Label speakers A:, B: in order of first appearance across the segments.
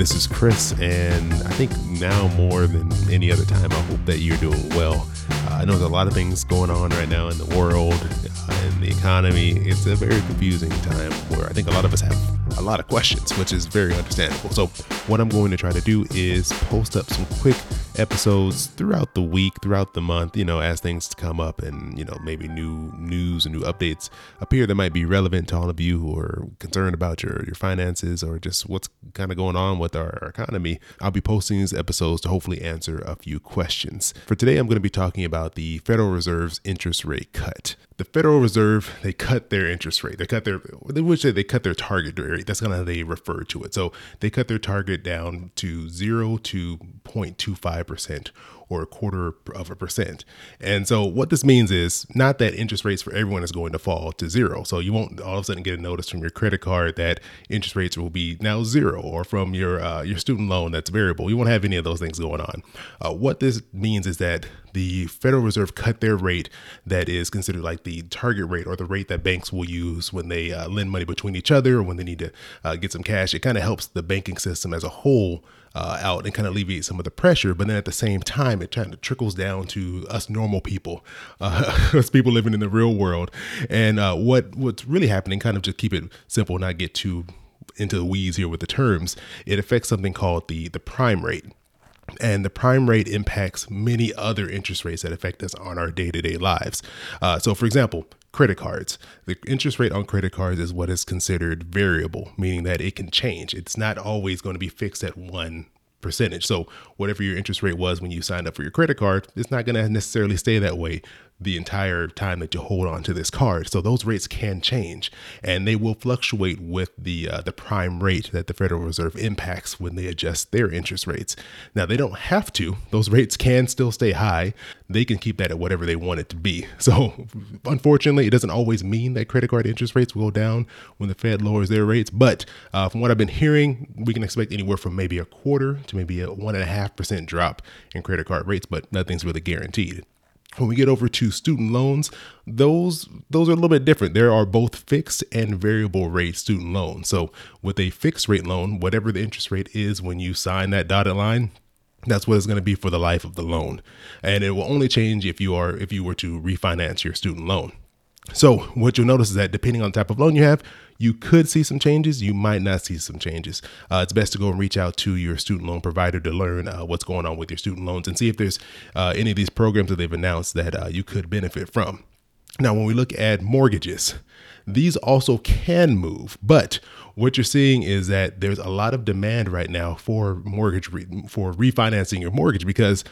A: is Chris, and I think now more than any other time, I hope that you're doing well. Uh, I know there's a lot of things going on right now in the world, uh, in the economy. It's a very confusing time where I think a lot of us have a lot of questions, which is very understandable. So, what I'm going to try to do is post up some quick episodes throughout the week, throughout the month, you know, as things come up and, you know, maybe new news and new updates appear that might be relevant to all of you who are concerned about your, your finances or just what's kind of going on with our, our economy. I'll be posting these episodes to hopefully answer a few questions. For today, I'm going to be talking about the Federal Reserve's interest rate cut the Federal Reserve they cut their interest rate. They cut their they would say they cut their target rate. That's kind of how they refer to it. So they cut their target down to zero to 0.25 percent or a quarter of a percent. And so what this means is not that interest rates for everyone is going to fall to zero. So you won't all of a sudden get a notice from your credit card that interest rates will be now zero, or from your uh, your student loan that's variable. You won't have any of those things going on. Uh, what this means is that the Federal Reserve cut their rate that is considered like the target rate or the rate that banks will use when they uh, lend money between each other or when they need to uh, get some cash. It kind of helps the banking system as a whole uh, out and kind of alleviate some of the pressure. But then at the same time, it kind of trickles down to us normal people, uh, us people living in the real world. And uh, what what's really happening, kind of just keep it simple, not get too into the weeds here with the terms. It affects something called the the prime rate. And the prime rate impacts many other interest rates that affect us on our day to day lives. Uh, so, for example, credit cards. The interest rate on credit cards is what is considered variable, meaning that it can change. It's not always going to be fixed at one percentage. So whatever your interest rate was when you signed up for your credit card, it's not going to necessarily stay that way the entire time that you hold on to this card. So those rates can change and they will fluctuate with the uh, the prime rate that the Federal Reserve impacts when they adjust their interest rates. Now they don't have to. Those rates can still stay high. They can keep that at whatever they want it to be. So unfortunately, it doesn't always mean that credit card interest rates will go down when the Fed lowers their rates. But uh, from what I've been hearing, we can expect anywhere from maybe a quarter to maybe a one and a half percent drop in credit card rates, but nothing's really guaranteed. When we get over to student loans, those those are a little bit different. There are both fixed and variable rate student loans. So with a fixed rate loan, whatever the interest rate is when you sign that dotted line, that's what it's going to be for the life of the loan. And it will only change if you are if you were to refinance your student loan. So what you'll notice is that depending on the type of loan you have, you could see some changes. You might not see some changes. Uh, it's best to go and reach out to your student loan provider to learn uh, what's going on with your student loans and see if there's uh, any of these programs that they've announced that uh, you could benefit from. Now, when we look at mortgages, these also can move, but what you're seeing is that there's a lot of demand right now for mortgage re- for refinancing your mortgage because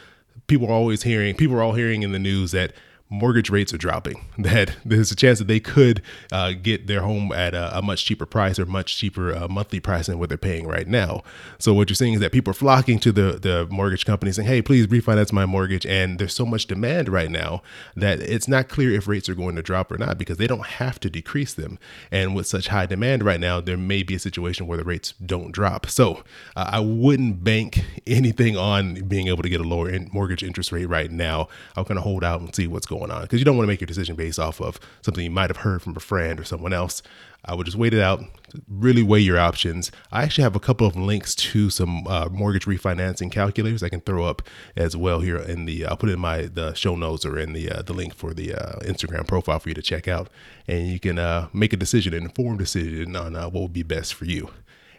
A: people are always hearing people are all hearing in the news that mortgage rates are dropping, that there's a chance that they could uh, get their home at a, a, much cheaper price or much cheaper uh, monthly price than what they're paying right now. So what you're seeing is that people are flocking to the the mortgage company saying, "Hey, please refinance my mortgage." And there's so much demand right now that it's not clear if rates are going to drop or not because they don't have to decrease them. And with such high demand right now, there may be a situation where the rates don't drop. So uh, I wouldn't bank anything on being able to get a lower in mortgage interest rate right now. I'm to hold out and see what's going going on because you don't want to make your decision based off of something you might have heard from a friend or someone else. I would just wait it out, really weigh your options. I actually have a couple of links to some uh, mortgage refinancing calculators I can throw up as well here in the. I'll put it in my the show notes or in the uh, the link for the uh, Instagram profile for you to check out, and you can uh, make a decision, an informed decision on uh, what would be best for you.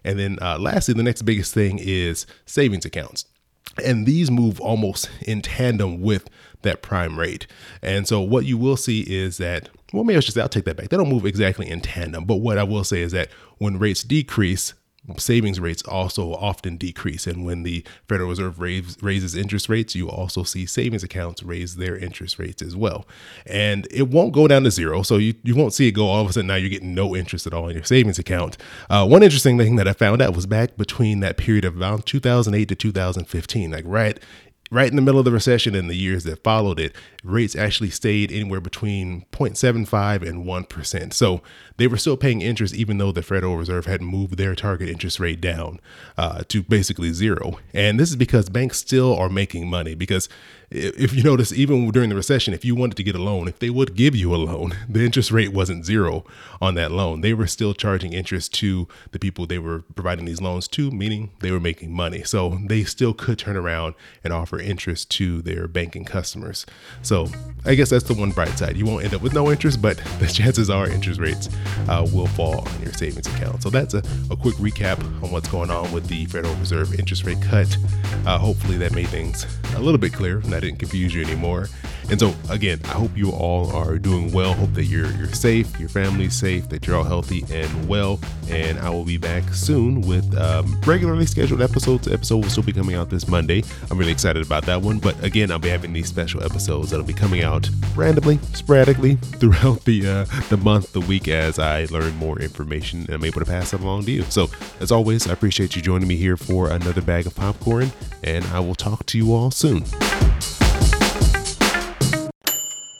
A: And then uh, lastly, the next biggest thing is savings accounts. And these move almost in tandem with that prime rate. And so what you will see is that, well, maybe I should say, I'll take that back. They don't move exactly in tandem. But what I will say is that when rates decrease, savings rates also often decrease. And when the Federal Reserve raise, raises interest rates, you also see savings accounts raise their interest rates as well. And it won't go down to zero. So you, you won't see it go all of a sudden now you're getting no interest at all in your savings account. Uh, one interesting thing that I found out was back between that period of around 2008 to 2015, like right right in the middle of the recession and the years that followed it, rates actually stayed anywhere between 0.75 and 1%. So they were still paying interest even though the Federal Reserve had moved their target interest rate down uh, to basically zero. And this is because banks still are making money because if you notice, even during the recession, if you wanted to get a loan, if they would give you a loan, the interest rate wasn't zero on that loan. They were still charging interest to the people they were providing these loans to, meaning they were making money. So they still could turn around and offer interest to their banking customers. So I guess that's the one bright side. You won't end up with no interest, but the chances are interest rates uh, will fall on your savings account. So that's a, a quick recap on what's going on with the Federal Reserve interest rate cut. Uh, hopefully that made things a little bit clearer and that didn't confuse you anymore. And so again, I hope you all are doing well. Hope that you're you're safe, your family's safe, that you're all healthy and well. And I will be back soon with um, regularly scheduled episodes. Episode will still be coming out this Monday. I'm really excited about that one. But again, I'll be having these special episodes that'll be coming out randomly, sporadically throughout the uh, the month, the week as I learn more information and I'm able to pass it along to you. So as always, I appreciate you joining me here for another bag of popcorn, and I will talk to you all soon.